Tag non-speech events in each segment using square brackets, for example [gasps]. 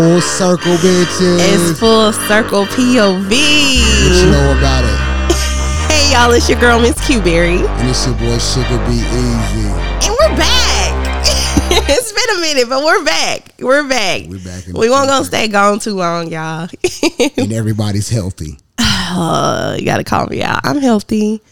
full circle, bitches. It's full circle POV. What you know about it? [laughs] Hey y'all, it's your girl Miss Q Berry, And it's your boy Sugar Be Easy. and we're back. [laughs] it's been a minute, but we're back. We're back. We're back in We won't gonna stay gone too long, y'all. [laughs] And everybody's healthy. [sighs] uh, you gotta call me out. I'm healthy.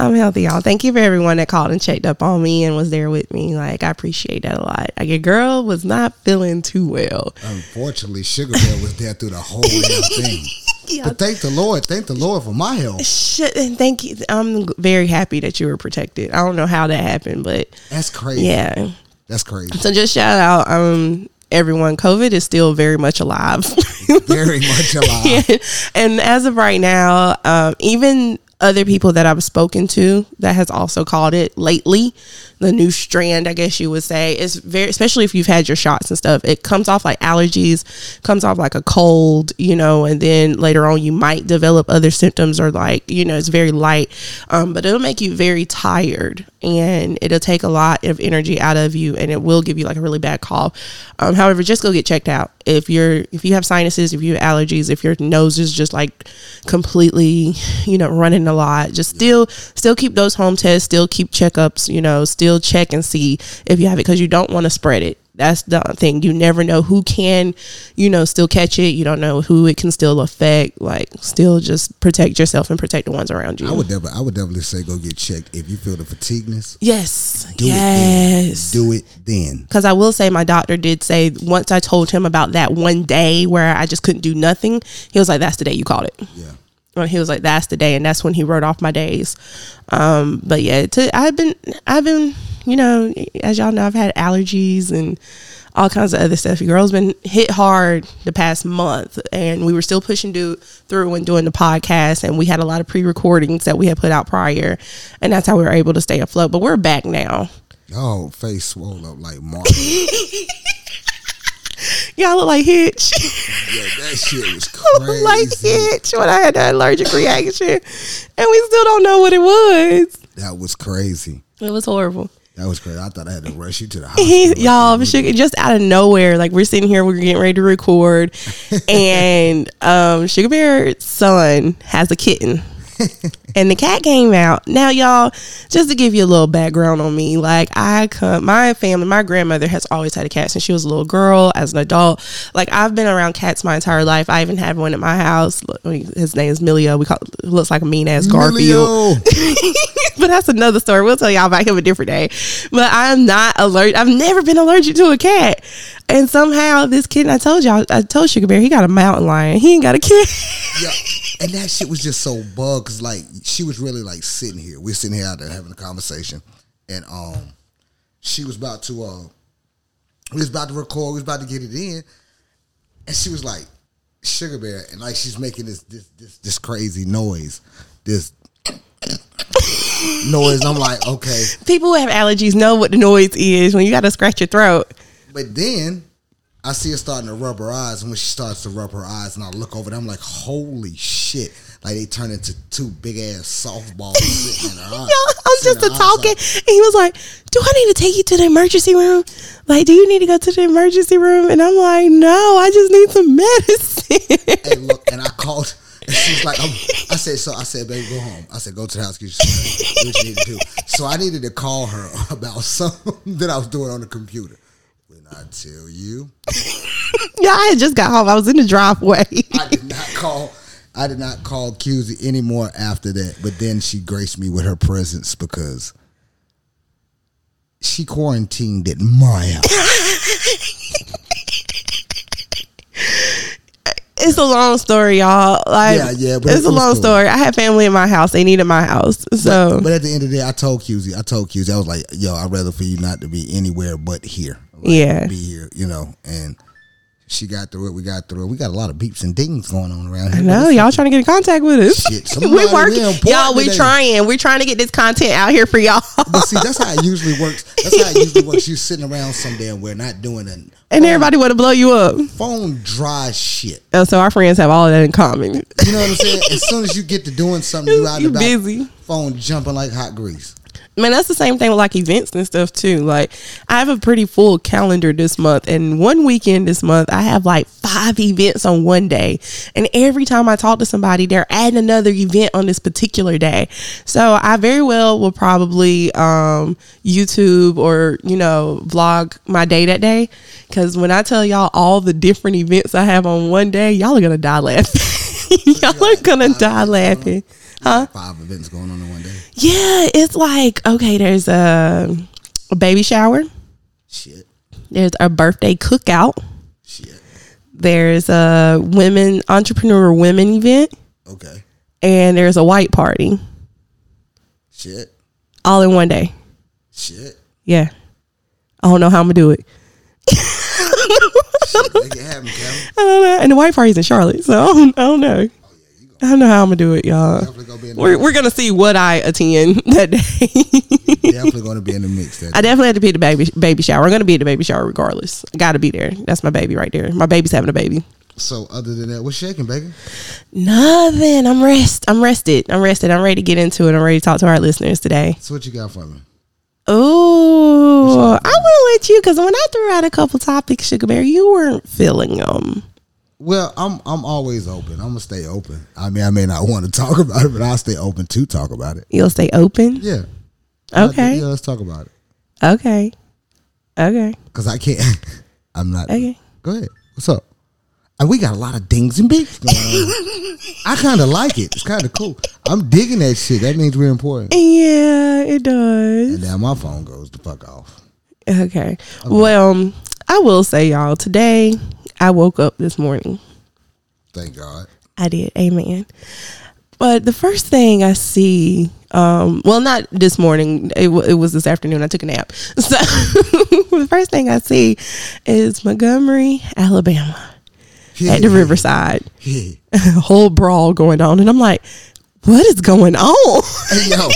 I'm healthy, y'all. Thank you for everyone that called and checked up on me and was there with me. Like I appreciate that a lot. Like your girl was not feeling too well. Unfortunately, Sugar Bear was there through the whole [laughs] thing. Yeah. But thank the Lord. Thank the Lord for my health. Shit, and thank you. I'm very happy that you were protected. I don't know how that happened, but That's crazy. yeah. That's crazy. So just shout out um everyone. COVID is still very much alive. Very much [laughs] alive. and as of right now, um, even other people that I've spoken to that has also called it lately, the new strand, I guess you would say, is very, especially if you've had your shots and stuff, it comes off like allergies, comes off like a cold, you know, and then later on you might develop other symptoms or like, you know, it's very light, um, but it'll make you very tired and it'll take a lot of energy out of you and it will give you like a really bad cough. Um, however, just go get checked out. If you're, if you have sinuses, if you have allergies, if your nose is just like completely, you know, running a lot, just still, still keep those home tests, still keep checkups, you know, still check and see if you have it because you don't want to spread it. That's the thing. You never know who can, you know, still catch it. You don't know who it can still affect. Like, still just protect yourself and protect the ones around you. I would definitely, I would definitely say go get checked if you feel the fatigueness. yes. Do it then. yes. Do it then. Because I will say, my doctor did say once I told him about that one day where I just couldn't do nothing, he was like, "That's the day you called it." Yeah. He was like, "That's the day," and that's when he wrote off my days. Um, but yeah, to, I've been, I've been, you know, as y'all know, I've had allergies and all kinds of other stuff. Your girl's been hit hard the past month, and we were still pushing do, through and doing the podcast, and we had a lot of pre-recordings that we had put out prior, and that's how we were able to stay afloat. But we're back now. Oh, face swole up like Marvel. [laughs] Y'all look like Hitch. yeah, that shit was [laughs] look like. Hitch when I had that allergic reaction, and we still don't know what it was. That was crazy. It was horrible. That was crazy. I thought I had to rush you to the [laughs] He, hospital. y'all, Sugar, just out of nowhere, like we're sitting here, we're getting ready to record, [laughs] and um, Sugar Bear's son has a kitten, [laughs] and the cat came out. Now, y'all, just to give you a little background on me, like I come, my family, my grandmother has always had a cat since she was a little girl. As an adult, like I've been around cats my entire life. I even had one at my house. His name is Milio. We call looks like a mean ass Garfield. [laughs] but that's another story. We'll tell y'all about him a different day. But I'm not allergic. I've never been allergic to a cat. And somehow this kid, I told y'all, I told Sugar Bear, he got a mountain lion. He ain't got a cat. Yeah, and that shit was just so bug because like she was really like sitting here. We're sitting here out there having a conversation, and um, she was about to uh, we was about to record. We was about to get it in, and she was like, "Sugar Bear," and like she's making this this this, this crazy noise, this noise. I'm like, okay, People who have allergies know what the noise is when you got to scratch your throat. but then. I see her starting to rub her eyes, and when she starts to rub her eyes, and I look over, there, I'm like, "Holy shit!" Like they turn into two big ass softballs sitting in her [laughs] eyes. Y'all, I was just in a her eyes, talking, and he was like, "Do I need to take you to the emergency room? Like, do you need to go to the emergency room?" And I'm like, "No, I just need some [laughs] medicine." hey, look, and I called. She's like, I'm, I said, so I said, baby, go home. I said, go to the house, get you what you need to do. So I needed to call her [laughs] about something that I was doing on the computer. When I tell you, yeah, I had just got home. I was in the driveway. I did not call. I did not call QZ anymore after that. But then she graced me with her presence because she quarantined at my house. It's a long story, y'all. Like, Yeah, yeah, but it's it's a long story. story. I had family in my house. They needed my house, so But at the end of the day, I told QZ, I told QZ, I was like, yo, I'd rather for you not to be anywhere but here. Like, Yeah. Be here, you know, and she got through it. We got through it. We got a lot of beeps and dings going on around here. I know y'all trying to get in contact with us. Shit, somebody [laughs] we working, y'all. We today. trying. We're trying to get this content out here for y'all. But see, that's how it usually works. That's how it usually works. You sitting around some we're not doing it. and everybody want to blow you up. phone dry shit. Oh, so our friends have all of that in common. You know what I'm saying? as soon as you get to doing something, you out and [laughs] You about. busy. Phone jumping like hot grease. Man, that's the same thing with like events and stuff too. Like, I have a pretty full calendar this month, and one weekend this month, I have like five events on one day. And every time I talk to somebody, they're adding another event on this particular day. So I very well will probably um, YouTube or, you know, vlog my day that day. Because when I tell y'all all the different events I have on one day, y'all are to die laughing. [laughs] y'all are to die laughing. Huh? Five events going on in one day. Yeah, it's like okay. There's a, a baby shower. Shit. There's a birthday cookout. Shit. There's a women entrepreneur women event, Okay. and there's a white party, Shit. all in one day. Shit. Yeah, I don't know how I'm gonna do it. Shit. Make it happen, Kevin. [laughs] I don't know. And the white party's in Charlotte, so I don't, I don't know. I don't know how I'm gonna do it, y'all. Gonna be in the We're, we're gonna see what I attend [laughs] that day. definitely gonna be in the mix. I definitely have to be at the baby baby shower. I'm gonna be at the baby shower regardless. I gotta be there. That's my baby right there. My baby's having a baby. So other than that, what's shaking, baby? Nothing. I'm rest. I'm rested. I'm rested. I'm ready to get into it. I'm ready to talk to our listeners today. So what you got for me? Oh, I want to let you because when I threw out a couple topics, Sugar Bear, you weren't feeling them. Well, I'm I'm always open. I'm gonna stay open. I mean, I may not want to talk about it, but I'll stay open to talk about it. You'll stay open. Yeah. Okay. Yeah, let's talk about it. Okay. Okay. Cause I can't. [laughs] I'm not. Okay. Go ahead. What's up? And we got a lot of dings and beats going on. [laughs] I kind of like it. It's kind of cool. I'm digging that shit. That means we're important. Yeah, it does. And now my phone goes the fuck off. Okay. Well, I will say, y'all, today I woke up this morning. Thank God. I did. Amen. But the first thing I see, um, well, not this morning. It, w- it was this afternoon. I took a nap. [laughs] So the first thing I see is Montgomery, Alabama, at the Riverside. Yeah. [laughs] A whole brawl going on, and I'm like, "What is going on?" Hey yo. [laughs]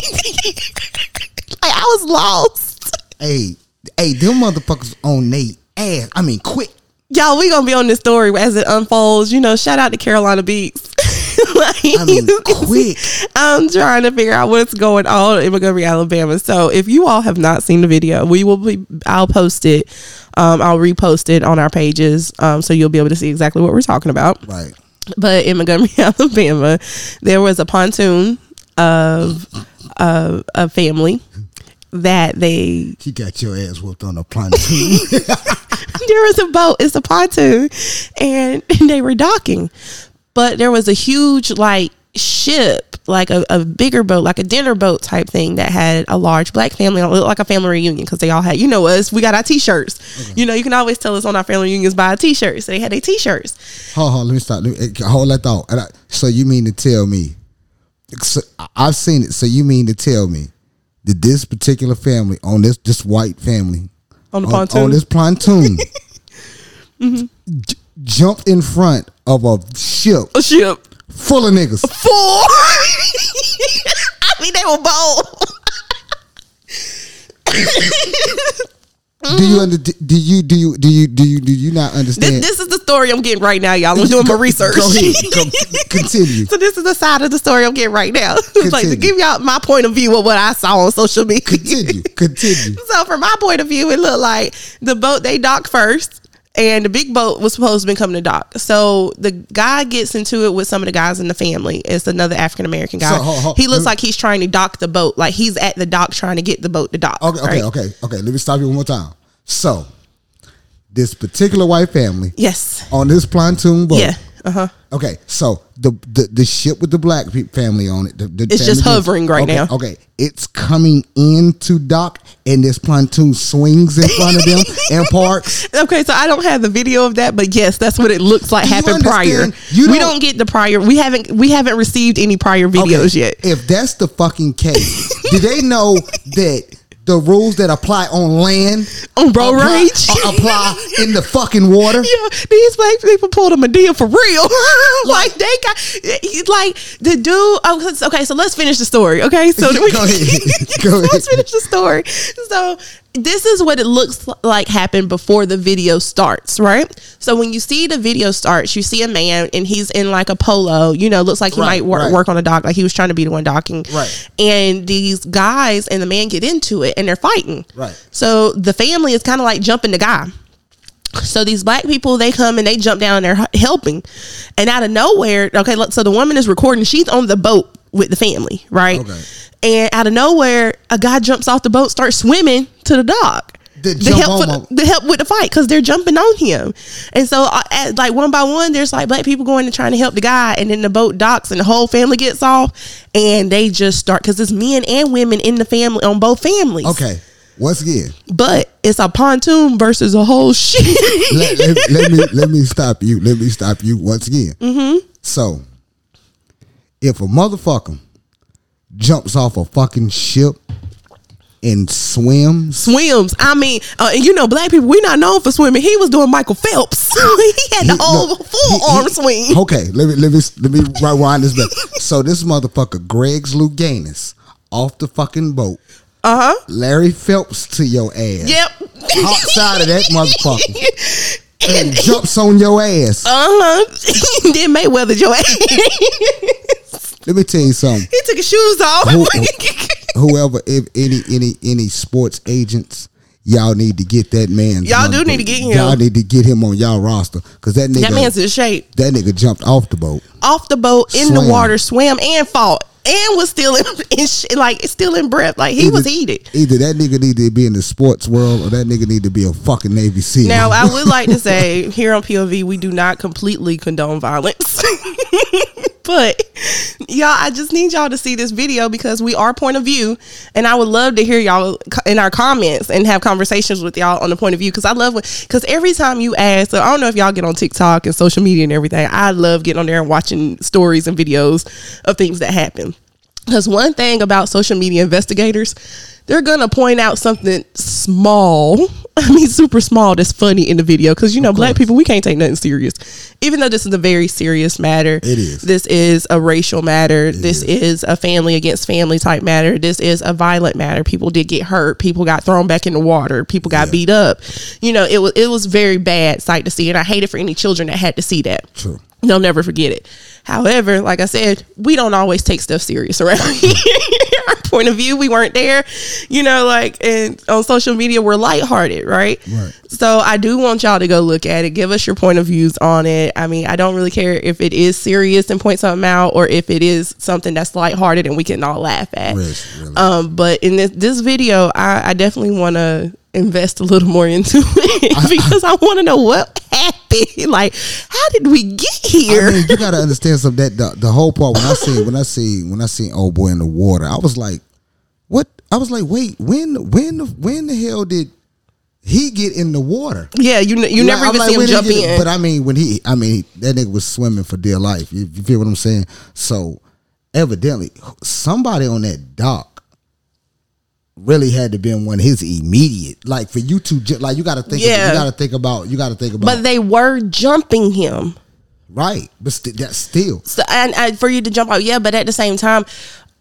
like, I was lost. hey. Hey, them motherfuckers on Nate ass. I mean, quick. Y'all, we gonna be on this story as it unfolds. You know, shout out to Carolina Beats. [laughs] like, I mean, [laughs] quick. I'm trying to figure out what's going on in Montgomery, Alabama. So if you all have not seen the video, we will be. I'll post it. Um, I'll repost it on our pages, um, so you'll be able to see exactly what we're talking about. Right. But in Montgomery, [laughs] Alabama, there was a pontoon of uh, a family that they He got your ass whooped on a pontoon. [laughs] there was a boat. It's a pontoon, and [laughs] they were docking, but there was a huge like ship, like a, a bigger boat, like a dinner boat type thing that had a large black family on, it looked like a family reunion because they all had, you know, us. We got our t-shirts. You know, you can always tell us on our family reunions by our t-shirts. So they had their t-shirts. hold on, let me stop. Let me, eh, hold that thought. I- So you mean to tell me? So I've seen it. So you mean to tell me that this particular family on this this white family On the on, pontoon? on this pontoon [laughs] j- jumped in front of a ship A ship full of niggas. full. [laughs] I mean, they were bold. [laughs] Do you under, do you do you do you do you do you not understand? This, this is the story I'm getting right now, y'all. I'm doing my research. Go ahead. Go, [laughs] continue. So this is the side of the story I'm getting right now. It's [laughs] like to give y'all my point of view of what I saw on social media. Continue. Continue. [laughs] so from my point of view, it looked like the boat they docked first. And the big boat was supposed to be coming to dock. So the guy gets into it with some of the guys in the family. It's another African American guy. So, ho- ho- he looks me- like he's trying to dock the boat. Like he's at the dock trying to get the boat to dock. Okay, okay, okay, okay. Let me stop you one more time. So, this particular white family Yes. on this pontoon boat. Yeah. Uh huh. Okay, so the, the the ship with the black pe- family on it. The, the It's just family- hovering right okay, now. Okay, it's coming into dock, and this pontoon swings in front of them [laughs] and parks. Okay, so I don't have the video of that, but yes, that's what it looks like Do you happened prior. understand? You we don't- don't get the prior. We haven't we haven't received any prior videos Okay, yet. If that's the fucking case, do they know [laughs] that the rules that apply on land On road apply, rage? uh, apply in the fucking water? [laughs] Yeah, these black people pulled a Madea for real. [laughs] like they got, like the dude. Oh, okay, so let's finish the story. Okay, so [laughs] Go ahead. Go let's ahead. finish the story. So this is what it looks like happened before the video starts, right? So when you see the video starts, you see a man and he's in like a polo, you know, looks like he Right, might work, right. work on a dock, like he was trying to be the one docking. Right. And these guys and the man get into it and they're fighting. Right. So the family is kind of like jumping the guy. So these black people, they come and they jump down there h- helping, and out of nowhere, okay, look, so the woman is recording. She's on the boat with the family, right? Okay. And out of nowhere, a guy jumps off the boat, starts swimming to the dock. To To help, for the, to help with the fight because they're jumping on him, and so uh, at, like one by one, there's like black people going and trying to help the guy, and then the boat docks, and the whole family gets off, and they just start because it's men and women in the family on both families. Okay. Once again, but it's a pontoon versus a whole ship. let, let, let me [laughs] let me stop you. Let me stop you once again. Mm-hmm. So, if a motherfucker jumps off a fucking ship and swims, swims. I mean, uh, and you know, black people, we're not known for swimming. He was doing Michael Phelps. [laughs] he had the He- whole look, full he- he- arm swing. Okay, let me let me let me rewind this back. [laughs] So this motherfucker, Greg's Louganis, off the fucking boat. Uh huh. Larry Phelps to your ass. Yep. Hot side of that [laughs] motherfucker. And jumps on your ass. Uh huh. [laughs] then Mayweather your ass. Let me tell you something. he took his shoes off. Who- [laughs] Whoever, if any any any sports agents, y'all need to get that man. Y'all do need to get him. Y'all need to get him on y'all roster because that nigga that man's in shape. that nigga jumped off the boat. Off the boat, in the water, swam and fought, and was still in, [laughs] in sh- like still in breath. Like he was heated. Either that nigga need to be in the sports world or that nigga need to be a fucking Navy SEAL. Now, I would like to [laughs] say here on POV, we do not completely condone violence. [laughs] but y'all, I just need y'all to see this video because we are point of view, and I would love to hear y'all in our comments and have conversations with y'all on the point of view because I love because every time you ask, so I don't know if y'all get on TikTok and social media and everything. I love getting on there and watching stories and videos of things that happen. Because one thing about social media investigators, they're gonna point out something small. [laughs] I mean, super small. That's funny in the video because you know, black people we can't take nothing serious. Even though this is a very serious matter, It is. This is a racial matter. this is. a family against family type matter. This is a violent matter. People did get hurt. People got thrown back in the water. People got Yeah. beat up. You know, it was it was very bad sight to see, and I hate it for any children that had to see that. True. They'll never forget it. However, like I said, we don't always take stuff serious around [laughs] here. Point of view, we weren't there, you know, like, and on social media, we're lighthearted, right? Right. So I do want y'all to go look at it. Give us your point of views on it. I mean, I don't really care if it is serious and point something out or if it is something that's lighthearted and we can all laugh at. Really, really. Um, but in this, this video, I, I definitely want to invest a little more into [laughs] it [laughs] because I want to know what happened. Like, how did we get here? I mean, you gotta understand something. That the, the whole part when I see when I see when I see old boy in the water, I was like? I was like, wait, when when when the hell did he get in the water? yeah, you you never even like, see him jump in. But I mean, when he, I mean, that nigga was swimming for dear life. You, you feel what I'm saying? So evidently, somebody on that dock really had to been one of his immediate. Like for you to ju- like, you got to think. Yeah. you got to think about. You got to think about. but they were jumping him. right, but st- that's still. So, and, and for you to jump out, yeah, but at the same time,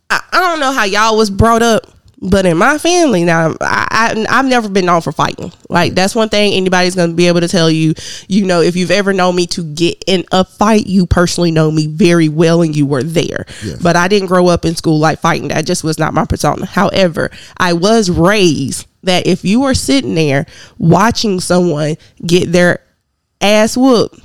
I, I don't know how y'all was brought up, but in my family now, I, I I've never been known for fighting. Like mm. that's one thing anybody's gonna be able to tell you. You know, if you've ever known me to get in a fight, you personally know me very well, and you were there. Yes. But I didn't grow up in school like fighting. That just was not my persona. However, I was raised that if you are sitting there watching someone get their ass whooped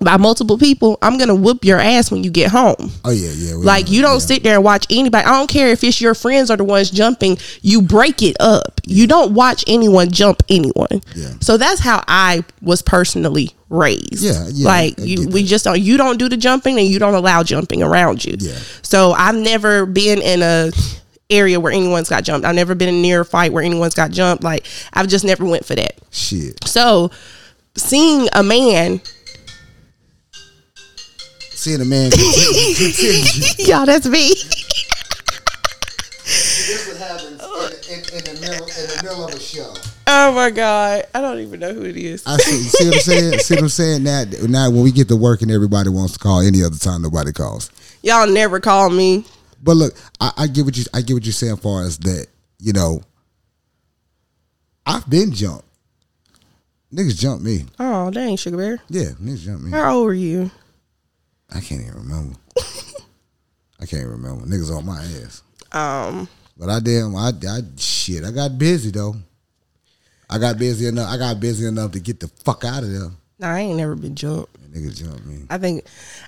by multiple people, I'm gonna whoop your ass when you get home. Oh yeah, yeah. Like you don't yeah. sit there and watch anybody. I don't care if it's your friends are the ones jumping. You break it up. You don't watch anyone jump anyone. Yeah. So that's how I was personally raised. Yeah, yeah, Like I you, we just don't. You don't do the jumping, and you don't allow jumping around you. Yeah. So I've never been in a area where anyone's got jumped. I've never been near a fight where anyone's got jumped. Like I've just never went for that. Shit. So seeing a man, Seeing a man. [laughs] y'all, that's me. This is what happens in, in, in the middle in the middle of a show. Oh my god, I don't even know who it is. I see. See what I'm saying? See what I'm saying? Now, now when we get to work and everybody wants to call, any other time nobody calls. Y'all never call me. But look, I, I get what you I get what you're saying. As far as that, you know, I've been jumped. Niggas jumped me. Oh, dang, Sugar Bear. Yeah, niggas jumped me. How old were you? I can't even remember. [laughs] I can't even remember. Niggas on my ass. Um, But I damn, I, I shit. I got busy though. I got busy enough. I got busy enough to get the fuck out of there. nah, I ain't never been jumped. Niggas jump me. I think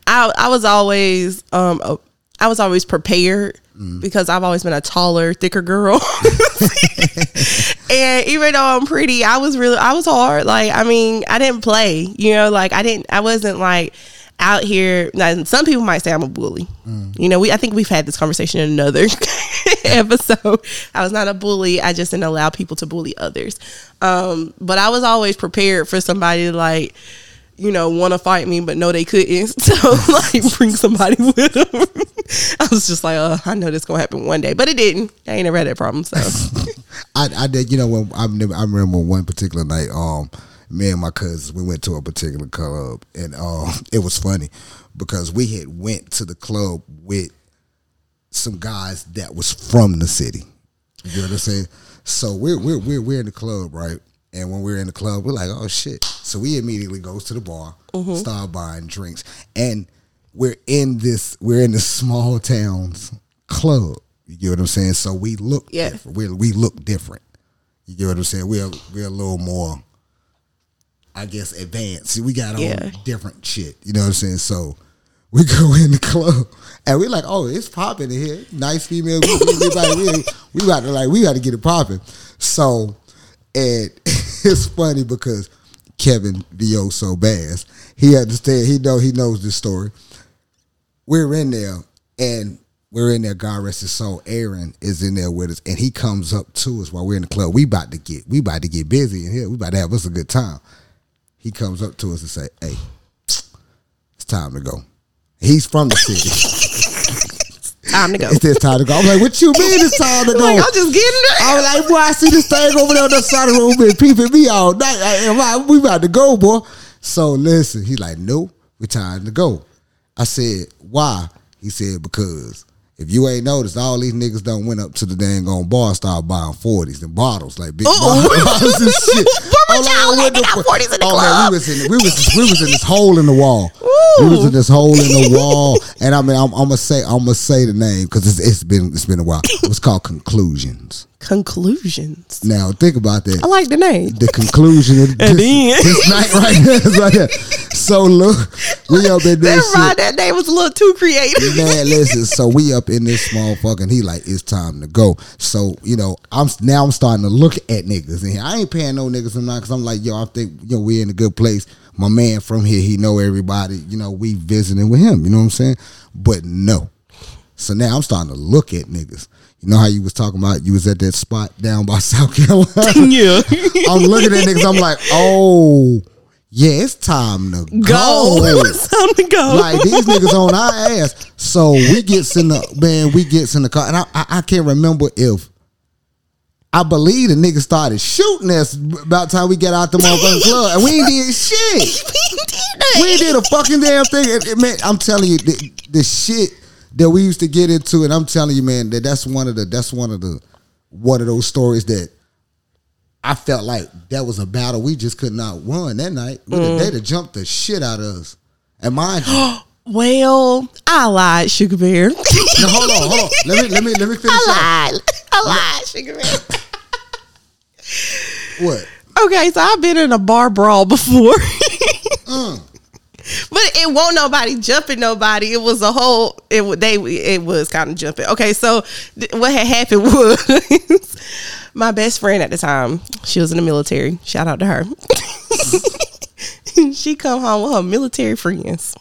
I I was always um a- I was always prepared because I've always been a taller, thicker girl. [laughs] and even though I'm pretty, I was really I was hard. Like I mean, I didn't play. You know, like I didn't I wasn't like out here. Now, some people might say I'm a bully. You know, we I think we've had this conversation in another [laughs] episode. I was not a bully. I just didn't allow people to bully others. Um, but I was always prepared for somebody to like you know, want to fight me, but no, they couldn't. [laughs] So, like, bring somebody [laughs] with them. I was just like, uh, I know this gonna happen one day, but it didn't. I ain't never had that problem. So, I, I did, you know, when I, remember- I remember one particular night, um, me and my cousins, we went to a particular club, and um, [laughs] it was funny because we had went to the club with some guys that was from the city. You know what I'm saying? So we're we're we're, we're in the club, right? And when we're in the club, we're like, oh shit. So we immediately goes to the bar, start buying drinks, and we're in this we're in this small towns club. You get what I'm saying? So we look Yeah. different. We we look different. You get what I'm saying? We're we're a little more, I guess, advanced. We got on Yeah. different shit. You know what I'm saying? So we [laughs] go in the club and we're like, oh, it's popping in here. Nice female. We, we, we, we, we to like, we got to get it popping. So, and [laughs] it's funny because Kevin Dio so Bass, he understand. He know he knows this story. We're in there and we're in there. God rest his soul. Aaron is in there with us, and he comes up to us while we're in the club. We about to get we about to get busy in here. We about to have us a good time. He comes up to us and say, "Hey, it's time to go." He's from the city. [laughs] time to go. it's this time to go. I'm like, "What you mean it's [laughs] time to go?" like, I'm just getting there. I was like, boy, I see this thing over there on the side of the room been peeping me all night. I, we about to go, boy. So listen, he's like, no, we time to go. I said, why? He said, because if you ain't noticed, all these niggas done went up to the dang on bar, and started buying 40s and bottles, like big oh. bottles and [laughs] shit. Where y'all at? They got 40s in the oh, club. Man, we was in we was we was in this hole in the wall. We was in this hole in the [laughs] wall, and I mean, I'm, I'm gonna say I'm gonna say the name because it's, it's been it's been a while. It was called Conclusions. Conclusions. Now think about that. I like the name. The conclusion of [laughs] this, then- this night right here right here. So look, we up in this shit. that name was a little too creative. Man, listen. So we up in this small fucking. He like it's time to go. So you know, I'm now I'm starting to look at niggas here. I ain't paying no niggas I'm not because I'm like, yo, I think you know we in a good place. My man from here, he know everybody. You know, we visiting with him. You know what I'm saying? But no. So now I'm starting to look at niggas. You know how you was talking about you was at that spot down by [laughs] South Carolina. [laughs] yeah. I'm looking at niggas. I'm like, oh, yeah, it's time to go. Go. [laughs] It's time to go. Like these niggas on our ass. So we gets in the man, we gets in the car, and I, I, I can't remember if I believe the nigga started shooting us about time we get out the [laughs] motherfucking club, and we ain't did shit. [laughs] We ain't did a fucking damn thing. And, and, man, I'm telling you, the, the shit that we used to get into, and I'm telling you, man, that that's one of the that's one of the one of those stories that I felt like that was a battle we just could not won that night. But Mm. they'd have jumped the shit out of us. And mind you, [gasps] Well, I lied, Sugar Bear. no, hold on, hold on. Let me let me let me [laughs] finish. I lied. I lied, Sugar Bear. What? Okay, so I've been in a bar brawl before. Mm. [laughs] But it won't nobody jumping nobody. It was a whole. It they it was kind of jumping. Okay, so th- what had happened [laughs] was my best friend at the time. She was in the military. Shout out to her. [laughs] she come home with her military friends.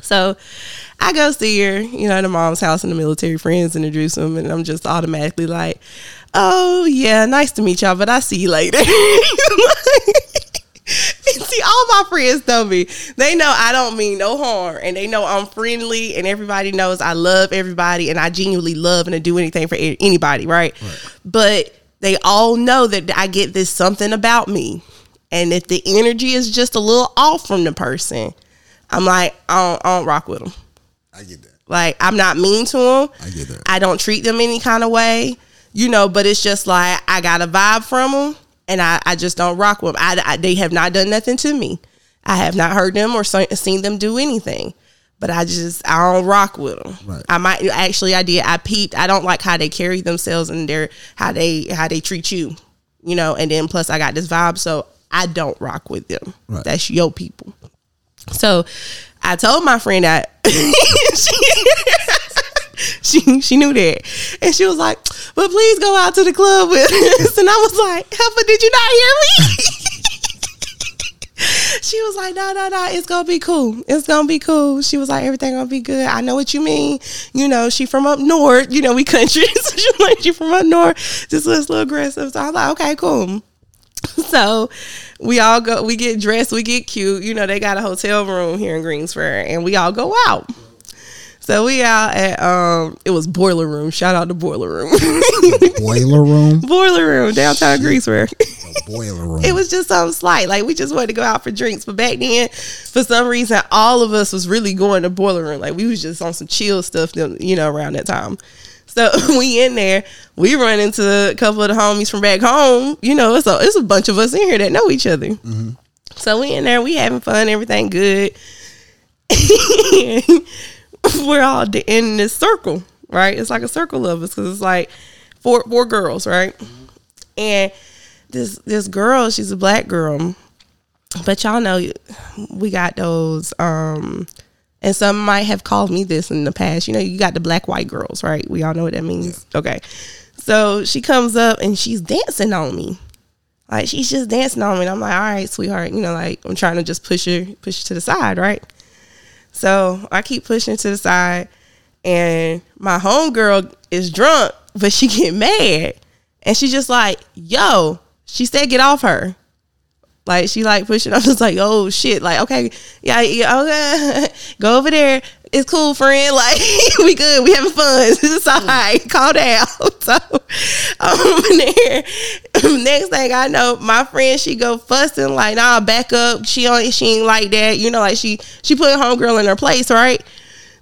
So I go see her, you know, at the mom's house and the military friends introduce them, and I'm just automatically like, "Oh yeah, nice to meet y'all, but I see you later." [laughs] See, all my friends know me. They know I don't mean no harm, and they know I'm friendly, and everybody knows I love everybody, and I genuinely love and to do anything for anybody, right? But they all know that I get this something about me, and if the energy is just a little off from the person, I'm like, I don't, I don't rock with them. I get that. Like I'm not mean to them. I get that. I don't treat them any kind of way, you know. But it's just like I got a vibe from them, and I, I just don't rock with them. I, I- they have not done nothing to me. I have not heard them or seen them do anything. But I just I don't rock with them. Right. I might actually I did I peeped. I don't like how they carry themselves and their how they how they treat you, you know. And then plus I got this vibe, so I don't rock with them. Right. That's your people. So I told my friend that [laughs] [laughs] she, she knew that, and she was like, "But please go out to the club with us." And I was like, "But did you not hear me?" [laughs] she was like, "No, no, no, it's gonna be cool. It's gonna be cool." She was like, "Everything gonna be good. I know what you mean. You know, she from up north. You know, we country. [laughs] so she like she from up north. Just looks a little aggressive." So I was like, "Okay, cool." so we all go we get dressed we get cute you know they got a hotel room here in greensboro and we all go out so we out at um it was boiler room. Shout out to boiler room. Boiler room. [laughs] boiler room downtown greensboro Boiler [laughs] room. it was just something slight. Like we just wanted to go out for drinks. But back then for some reason all of us was really going to boiler room. Like we was just on some chill stuff you know around that time. So [laughs] we in there, we run into a couple of the homies from back home. You know, it's a it's a bunch of us in here that know each other. So we in there, we having fun, everything good. [laughs] We're all in this circle, right? It's like a circle of us because it's like four four girls, right? And this this girl, she's a black girl, but y'all know we got those um and some might have called me this in the past. You know, you got the black white girls, right? We all know what that means. Okay. So she comes up and she's dancing on me. Like she's just dancing on me. And I'm like, all right, sweetheart, you know, like I'm trying to just push her, push her to the side, right? So I keep pushing to the side and my homegirl is drunk, but she [laughs] get mad. And she just like, yo, she said get off her. Like she like pushing. [laughs] I'm just like, oh shit. Like okay, yeah, yeah, okay. [laughs] Go over there. It's cool, friend. Like [laughs] we good. We having fun. [laughs] It's all right. Calm down. [laughs] So um, there. Next thing I know, my friend she go fussing like, nah, back up. She on. She ain't like that. You know, like she she put homegirl in her place, right?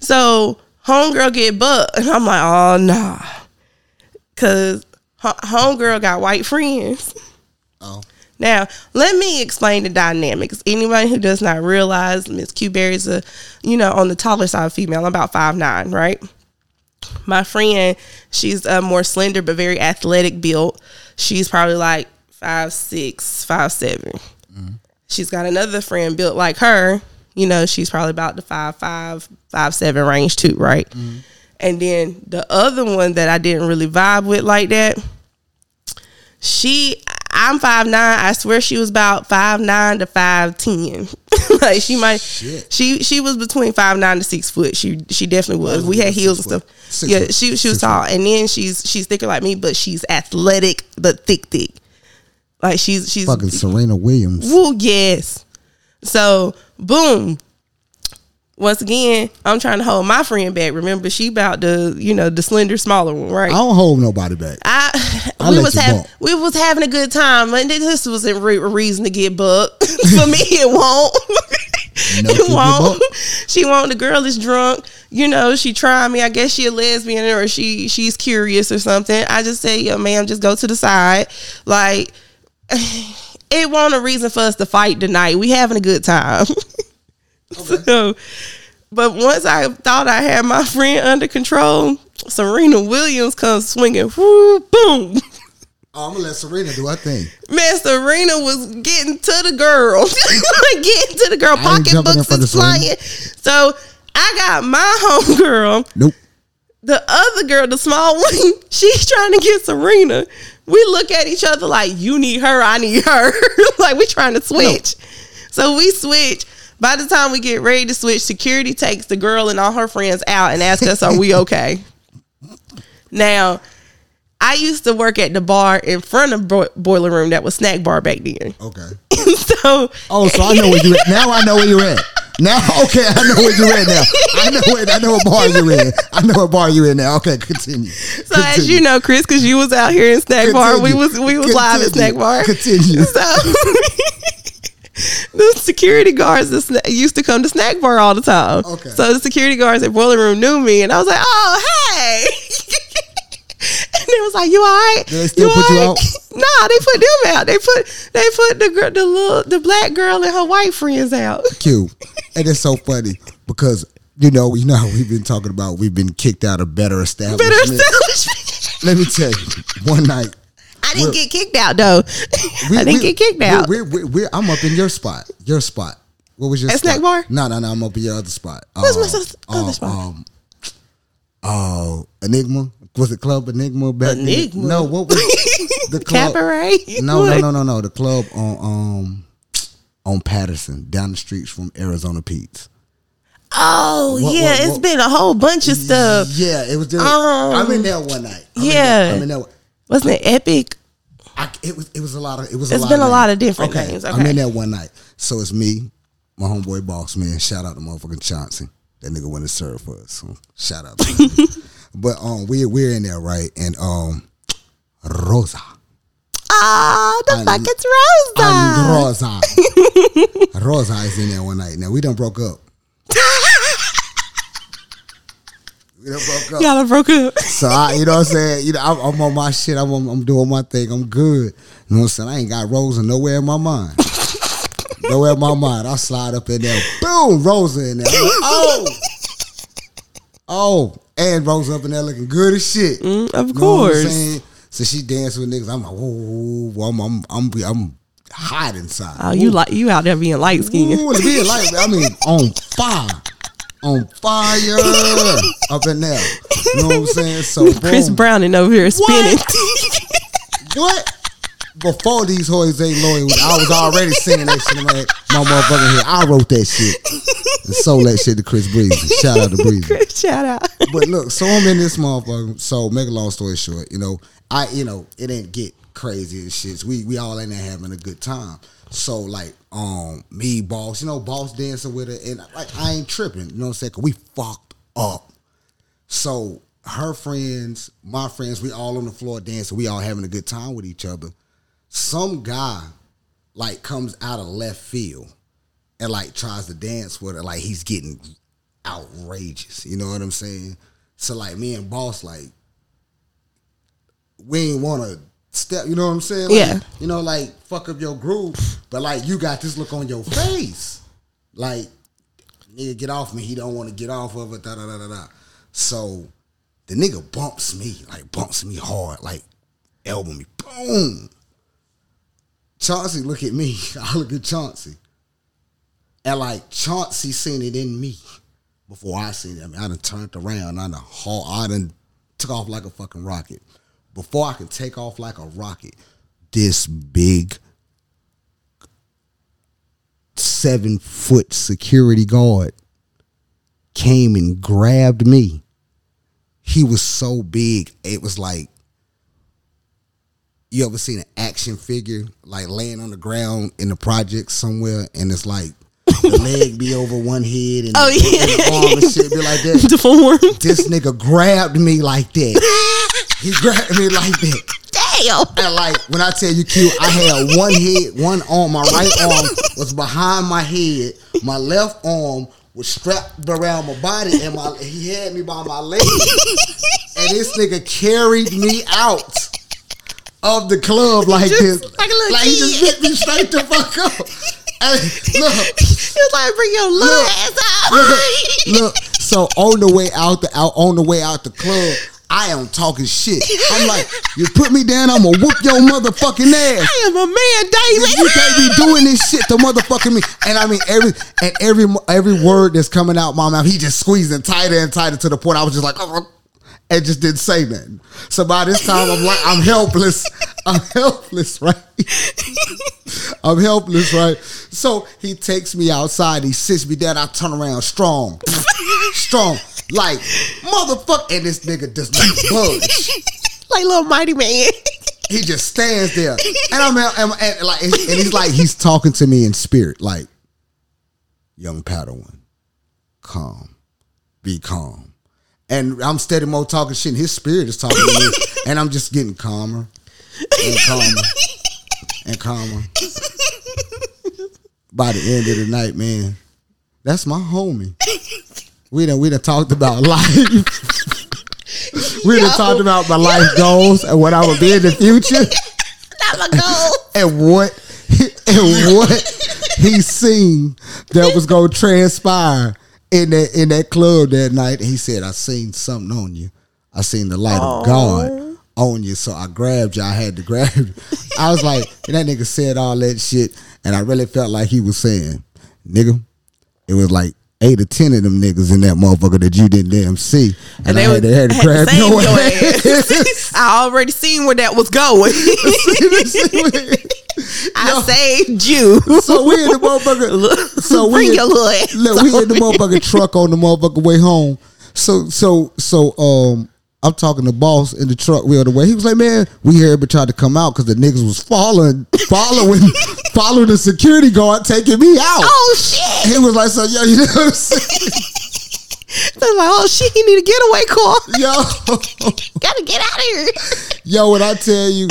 So homegirl get bucked, and I'm like, oh nah, cause homegirl got white friends. oh. Now, let me explain the dynamics. Anybody who does not realize Miss Q Berry is a, you know, on the taller side of female. I'm about five nine, right? My friend, she's uh, more slender but very athletic built. She's probably like five six, five seven. She's got another friend built like her. You know, she's probably about the five five, five seven range too, right? And then the other one that I didn't really vibe with like that, she I'm five nine. I swear she was about five nine to five ten. [laughs] like she might Shit. she she was between five nine to six foot. She she definitely was. We had heels and stuff. Six yeah, she she was Six tall. And then she's she's thicker like me, but she's athletic but thick thick. Like she's she's Fucking Serena Williams. Woo, yes. So boom. Once again, I'm trying to hold my friend back. Remember, she about the you know the slender, smaller one, right? I don't hold nobody back. I I'll [laughs] we was having we was having a good time, and this was a re- reason to get bucked. [laughs] For me, it won't. No, [laughs] it won't. She won't. The girl is drunk. You know, she trying me. I guess she a lesbian or she she's curious or something. I just say, yo, ma'am, just go to the side. Like, [sighs] it won't a reason for us to fight tonight. We having a good time. [laughs] so, but once I thought I had my friend under control, Serena Williams comes swinging. Whoo, boom. Oh, I'm gonna let Serena do her thing. Man, Serena was getting to the girl, [laughs] getting to the girl. I ain't jumping in Pocketbooks is flying. So I got my [laughs] homegirl. Nope. The other girl, the small one, she's trying to get Serena. We look at each other like, you need her, I need her. like we're trying to switch. So we switch. By the time we get ready to switch, security takes the girl and all her friends out and asks us, are we [laughs] okay? Now, I used to work at the bar in front of Bo- Boiler Room that was snack bar back then. Okay. [laughs] so Oh, so I know where you at. Now I know where you're at. Now, [laughs] okay, I know where you're at now. I know where, I know what bar you're in. I know what bar you're in now. Okay, continue. So as you know, Chris, because you was out here in snack bar, we was we was live at snack bar. Continue. So [laughs] the security guards that used to come to snack bar all the time. Okay. So the security guards at Boiler Room knew me, and I was like, "Oh, hey." [laughs] And they was like, "You all right? Did they still You put you all out? [laughs] Nah, they put them out. They put they put the girl, the little the black girl and her white friends out. Cute. And it's so funny because you know, you know how we've been talking about we've been kicked out of better establishments. Better establishment. Let me tell you, one night I didn't get kicked out though. [laughs] we- I didn't we- get kicked out. We're, we're, we're, I'm up in your spot. Your spot. What was your At spot? Snack Bar? No, no, no. I'm up in your other spot. Where's my Um, other um, spot? Um, oh, Enigma. Was it Club Enigma back then? Enigma? No, what was [laughs] the club? Cabaret. No, no, What? no, no, no. The club on um on Patterson, down the streets from Arizona Pete's. Oh What- yeah, what- it's what- been a whole bunch of stuff. Yeah, it was. Just, Um, I'm in there one night. I'm in yeah. there, I'm in there. Wasn't it epic? I, it was. It was a lot of. It was. It's a been a lot of different okay, names, I'm in there one night, so it's me, my homeboy boss man. Shout out to motherfucking Chauncey. That nigga went to serve for us. So shout out. to. [laughs] But um, we we're in there right, and um, Rosa. Oh, the And- fuck it's Rosa. And Rosa. [laughs] Rosa is in there one night. Now we done broke up. [laughs] we done broke up. Y'all done broke up. So I, you know what I'm saying? You know, I'm, I'm on my shit. I'm, I'm I'm doing my thing. I'm good. You know what I'm saying? I ain't got Rosa nowhere in my mind. nowhere in my mind. I slide up in there. Boom, Rosa in there. Like, oh, oh, and Rosa up in there looking good as shit. Mm, of You know what I'm course. So she dancing with niggas. I'm like, whoa, I'm, I'm, I'm, I'm hot inside. Oh, you like you out there being light skinned. Being like, I mean, on fire. On fire [laughs] up in there. You know what I'm saying? So Chris boom. Browning over here spinning. What? [laughs] Before these Jose Lloyd, I was already singing that shit in my, my motherfucking head. I wrote that shit and sold that shit to Chris Breezy. Shout out to [laughs] Breezy. Shout out. But look, so I'm in this motherfucker. So make a long story short, you know, I you know it didn't get crazy and shit. We we all in there having a good time. So like um me boss, you know, boss dancing with her, and like I ain't tripping. You know what I'm saying? 'Cause we fucked up. So her friends, my friends, we all on the floor dancing. We all having a good time with each other. Some guy like comes out of left field and like tries to dance with her. Like he's getting outrageous. You know what I'm saying? So like me and boss like we ain't want to step. You know what I'm saying? Like, Yeah. You know, like fuck up your groove, but like you got this look on your face, like nigga get off me. He don't want to get off of it. Da da da da da. So the nigga bumps me, like bumps me hard, like elbow me, boom. Chauncey look at me. [laughs] I look at Chauncey. And like Chauncey seen it in me before I seen it. I mean, I done turned around. I done, haul- I done took off like a fucking rocket. Before I can take off like a rocket, this big seven foot security guard came and grabbed me. He was so big, it was like you ever seen an action figure like laying on the ground in the project somewhere and it's like the [laughs] leg be over one head and, Oh, the, and the arm and shit be like that. [laughs] Deformed. This nigga grabbed me like that. He grabbed me like that. Damn. And like when I tell you, Q, I had one head, one arm. My right arm was behind my head. My left arm was strapped around my body, and my he had me by my leg. And this nigga carried me out of the club like Just this, like like he just hit me straight the fuck up. And look, It's like bring your little Look, ass out. look, look. So on the way out the out on the way out the club, I am talking shit. I'm like, you put me down, I'm gonna whoop your motherfucking ass. I am a man, David. You can't be doing this shit to motherfucking me. And I mean every and every every word that's coming out my mouth, he just squeezing tighter and tighter to the point I was just like, oh, and just didn't say nothing. So by this time I'm like, I'm helpless. I'm helpless, right? [laughs] I'm helpless, right? So he takes me outside, he sits me down, I turn around strong. strong. Like, motherfucker. And this nigga does not [laughs] budge. like little mighty man. He just stands there, and I'm, I'm and like, and he's like, he's talking to me in spirit, like, young Padawan, calm, be calm, and I'm steady mo talking shit. And his spirit is talking to me, [laughs] and I'm just getting calmer and calmer and calmer. By the end of the night, man, that's my homie. We done we done talked about life. [laughs] we done talked about my life goals and what I would be in the future. [laughs] Not go. [laughs] and what and what he seen that was gonna transpire in that in that club that night. He said, "I seen something on you. I seen the light of God on you." So I grabbed you. I had to grab you. I was like, and that nigga said all that shit, and I really felt like he was saying, "Nigga, it was like." Eight or ten of them niggas in that motherfucker that you didn't damn see, and, And I they to, had had to grab your ass. [laughs] [laughs] I already seen where that was going. [laughs] I saved you. so we in the motherfucker. So we Bring in, your look, we in the motherfucker truck on the motherfucker way home. So so so um. I'm talking to boss in the truck. We on the way. He was like, "Man, we here, but tried to come out because the niggas was following, following, following the security guard, taking me out." Oh shit! He was like, "So yo, you know what I'm [laughs] saying? They're like, oh shit, he need a getaway car. Yo, [laughs] Gotta get out of here. [laughs] yo, when I tell you,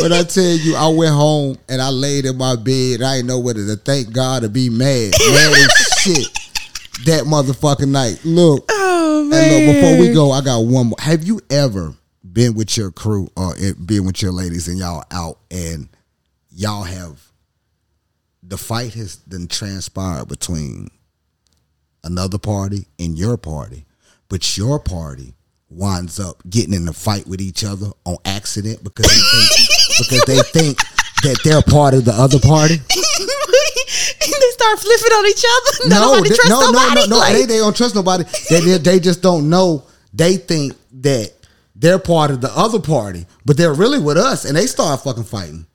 when I tell you, I went home and I laid in my bed. I didn't know whether to thank God or be mad, mad as shit. That motherfucking night. Look, Oh And man. look, before we go, I got one more. Have you ever been with your crew or been with your ladies and y'all out and y'all have the fight has then transpired between another party and your party, but your party winds up getting in a fight with each other on accident because they think, [laughs] because they think that they're part of the other party? [laughs] they start flipping on each other. [laughs] Nobody they- no, no, no, no. Like, They, they don't trust nobody. They, they, they just don't know. They think that they're part of the other party, but they're really with us, and they start fucking fighting.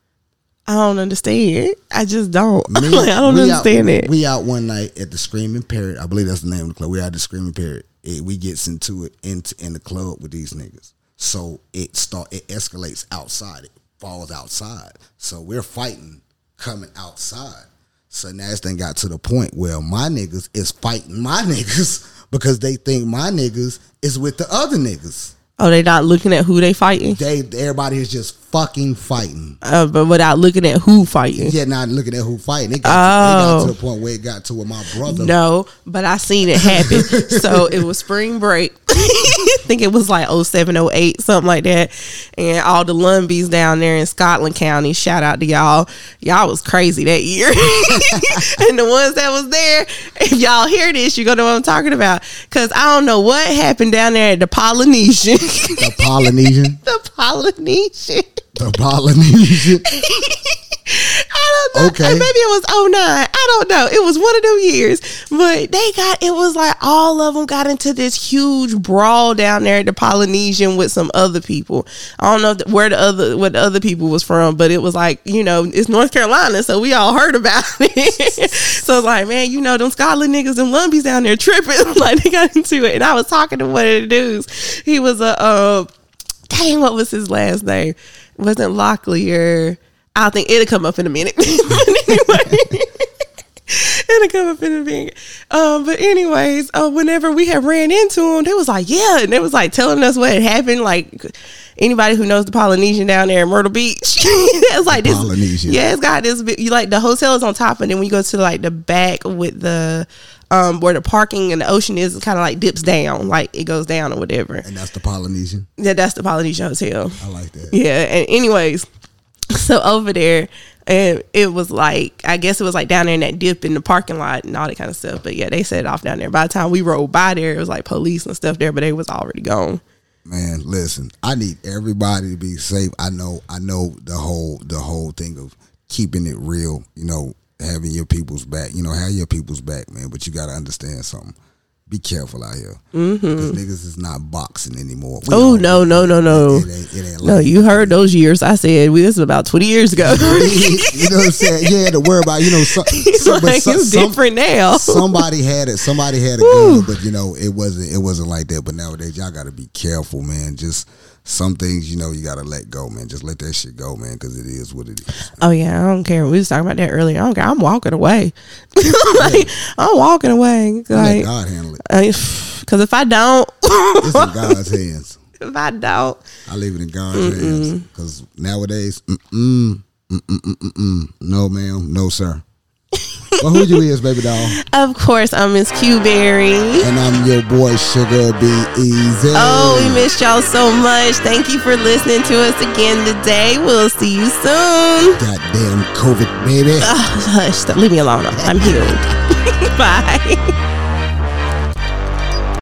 I don't understand. I just don't. [laughs] Me- like, I don't understand out, it. We out one night at the Screaming Parrot. I believe that's the name of the club. We out at the Screaming Parrot. It, we gets into it into in the club with these niggas. So it start it escalates outside. It falls outside. So we're fighting coming outside. So now this thing got to the point where my niggas is fighting my [laughs] niggas because they think my niggas is with the other niggas. Oh, they not looking at who they fighting, They everybody is just fucking fighting. uh, but without looking at who fighting. Yeah, not looking at who fighting. It got, to, it got Oh. to the point where it got to where my brother No, but I seen it happen. [laughs] so it was spring break. [laughs] I think it was like 07, 08, something like that. And all the Lumbees down there in Scotland County, shout out to y'all. Y'all was crazy that year. [laughs] and the ones that was there, if y'all hear this, you're gonna know what I'm talking about. Cause I don't know what happened down there at the Polynesian. The Polynesian. the Polynesian. The Polynesian. [laughs] I don't know. Okay. Maybe it was 09. I don't know. It was one of them years. But they got, it was like all of them got into this huge brawl down there at the Polynesian with some other people. I don't know where the other, where the other people was from, but it was like, you know, it's North Carolina. So we all heard about [laughs] it. so it's like, man, you know, them Scotland niggas and Lumbees down there tripping. [laughs] like they got into it. And I was talking to one of the dudes. He was a, uh, dang, what was his last name? Wasn't Locklear. I think it'll come up in a minute. [laughs] anyway, it'll come up in a minute. Um, but anyways, uh, whenever we had ran into them, they was like, yeah, and they was like telling us what had happened. Like anybody who knows the Polynesian down there in Myrtle Beach, [laughs] it's like this. Polynesian. Yeah, it's got this. You like the hotel is on top, and then when you go to like the back with the. Um, where the parking and the ocean is, it kind of like dips down, like it goes down or whatever. And that's the Polynesian. Yeah, that's the Polynesian Hotel. I like that. Yeah, and anyways, [laughs] so over there, and it was like I guess it was like down there in that dip in the parking lot and all that kind of stuff. But yeah, they set it off down there. By the time we rode by there, it was like police and stuff there, but they was already gone. Man, listen, I need everybody to be safe. I know, I know the whole the whole thing of keeping it real, you know, having your people's back. You know, have your people's back, man. But you gotta understand something. Be careful out here. Because niggas is not boxing anymore. Mm-hmm. Oh no no no no It ain't, it ain't no! like- You heard those years? I said we, this is about twenty years ago. [laughs] you know what I'm saying? You had to worry about, you know, some, [laughs] some, but like some, it's some- different now. [laughs] somebody had it. Somebody had a gun, but you know, it wasn't. It wasn't like that. But nowadays, y'all got to be careful, man. Just some things, you know, you got to let go, man. Just let that shit go, man, because it is what it is. Oh yeah, I don't care. We was talking about that earlier. I don't care. I'm walking away. [laughs] like, I'm walking away. Like, God handle it. because if I don't, It's in [laughs] God's hands. if I don't, I leave it in God's hands because nowadays, mm mm, mm mm mm mm mm. No, ma'am, no, sir. Well, who you is, baby doll? Of course, I'm Miss Q Berry. And I'm your boy, Sugar B Easy. Oh, we missed y'all so much. Thank you for listening to us again today. We'll see you soon. Goddamn COVID, baby. Oh, hush, leave me alone. I'm healed. [laughs] Bye.